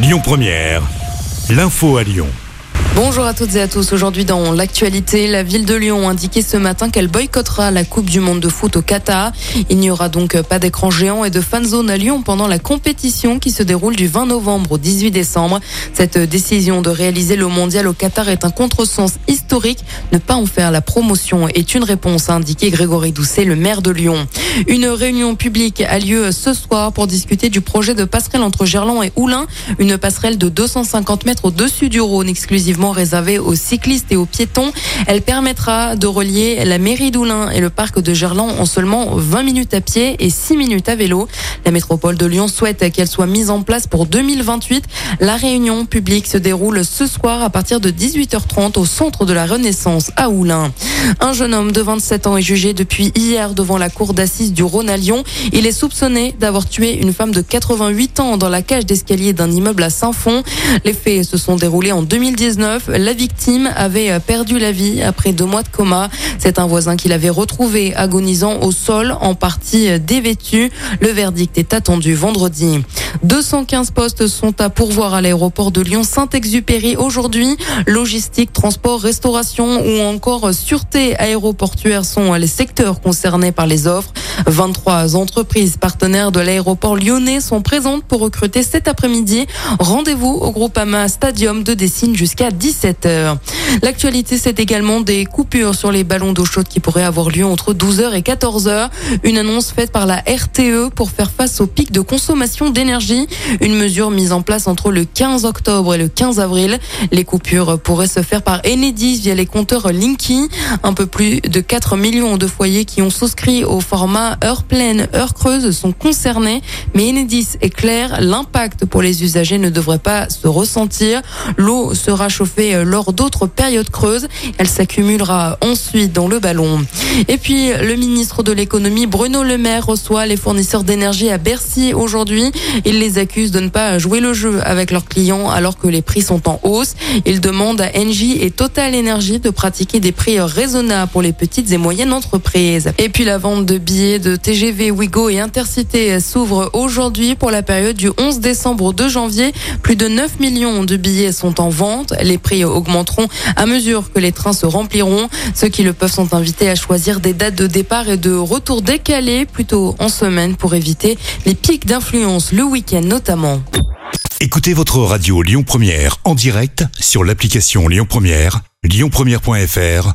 Lyon Première, l'info à Lyon. Bonjour à toutes et à tous. Aujourd'hui dans l'actualité, la ville de Lyon a indiqué ce matin qu'elle boycottera la Coupe du Monde de foot au Qatar. Il n'y aura donc pas d'écran géant et de fan zone à Lyon pendant la compétition qui se déroule du 20 novembre au 18 décembre. Cette décision de réaliser le mondial au Qatar est un contresens historique. Ne pas en faire la promotion est une réponse, a indiqué Grégory Doucet, le maire de Lyon. Une réunion publique a lieu ce soir pour discuter du projet de passerelle entre Gerland et Oulin. Une passerelle de 250 mètres au-dessus du Rhône exclusivement réservée aux cyclistes et aux piétons. Elle permettra de relier la mairie d'Oulin et le parc de Gerland en seulement 20 minutes à pied et 6 minutes à vélo. La métropole de Lyon souhaite qu'elle soit mise en place pour 2028. La réunion publique se déroule ce soir à partir de 18h30 au centre de la Renaissance à Oulin. Un jeune homme de 27 ans est jugé depuis hier devant la cour d'assises du Rhône à Lyon. Il est soupçonné d'avoir tué une femme de 88 ans dans la cage d'escalier d'un immeuble à Saint-Fond. Les faits se sont déroulés en 2019. La victime avait perdu la vie après deux mois de coma. C'est un voisin qui l'avait retrouvé agonisant au sol, en partie dévêtu. Le verdict est attendu vendredi. 215 postes sont à pourvoir à l'aéroport de Lyon-Saint-Exupéry aujourd'hui. Logistique, transport, restauration ou encore sûreté aéroportuaire sont les secteurs concernés par les offres. 23 entreprises partenaires de l'aéroport lyonnais sont présentes pour recruter cet après-midi. Rendez-vous au Groupama Stadium de Dessine jusqu'à 17h. L'actualité, c'est également des coupures sur les ballons d'eau chaude qui pourraient avoir lieu entre 12h et 14h. Une annonce faite par la RTE pour faire face au pic de consommation d'énergie. Une mesure mise en place entre le 15 octobre et le 15 avril. Les coupures pourraient se faire par Enedis via les compteurs Linky. Un peu plus de 4 millions de foyers qui ont souscrit au format heure pleine, heure creuse sont concernés. Mais Enedis est clair, l'impact pour les usagers ne devrait pas se ressentir. L'eau sera chauffée lors d'autres périodes creuses. Elle s'accumulera ensuite dans le ballon. Et puis, le ministre de l'économie, Bruno Le Maire, reçoit les fournisseurs d'énergie à Bercy aujourd'hui. Il les accuse de ne pas jouer le jeu avec leurs clients alors que les prix sont en hausse. Il demande à Engie et Total Energy de pratiquer des prix raisonnables pour les petites et moyennes entreprises. Et puis, la vente de billets de TGV, Wigo et Intercité s'ouvre aujourd'hui pour la période du 11 décembre au 2 janvier. Plus de 9 millions de billets sont en vente. Les prix augmenteront à mesure que les trains se rempliront. Ceux qui le peuvent sont invités à choisir des dates de départ et de retour décalées plutôt en semaine pour éviter les pics d'influence le week-end notamment. Écoutez votre radio Lyon Première en direct sur l'application Lyon Première, lyonpremière.fr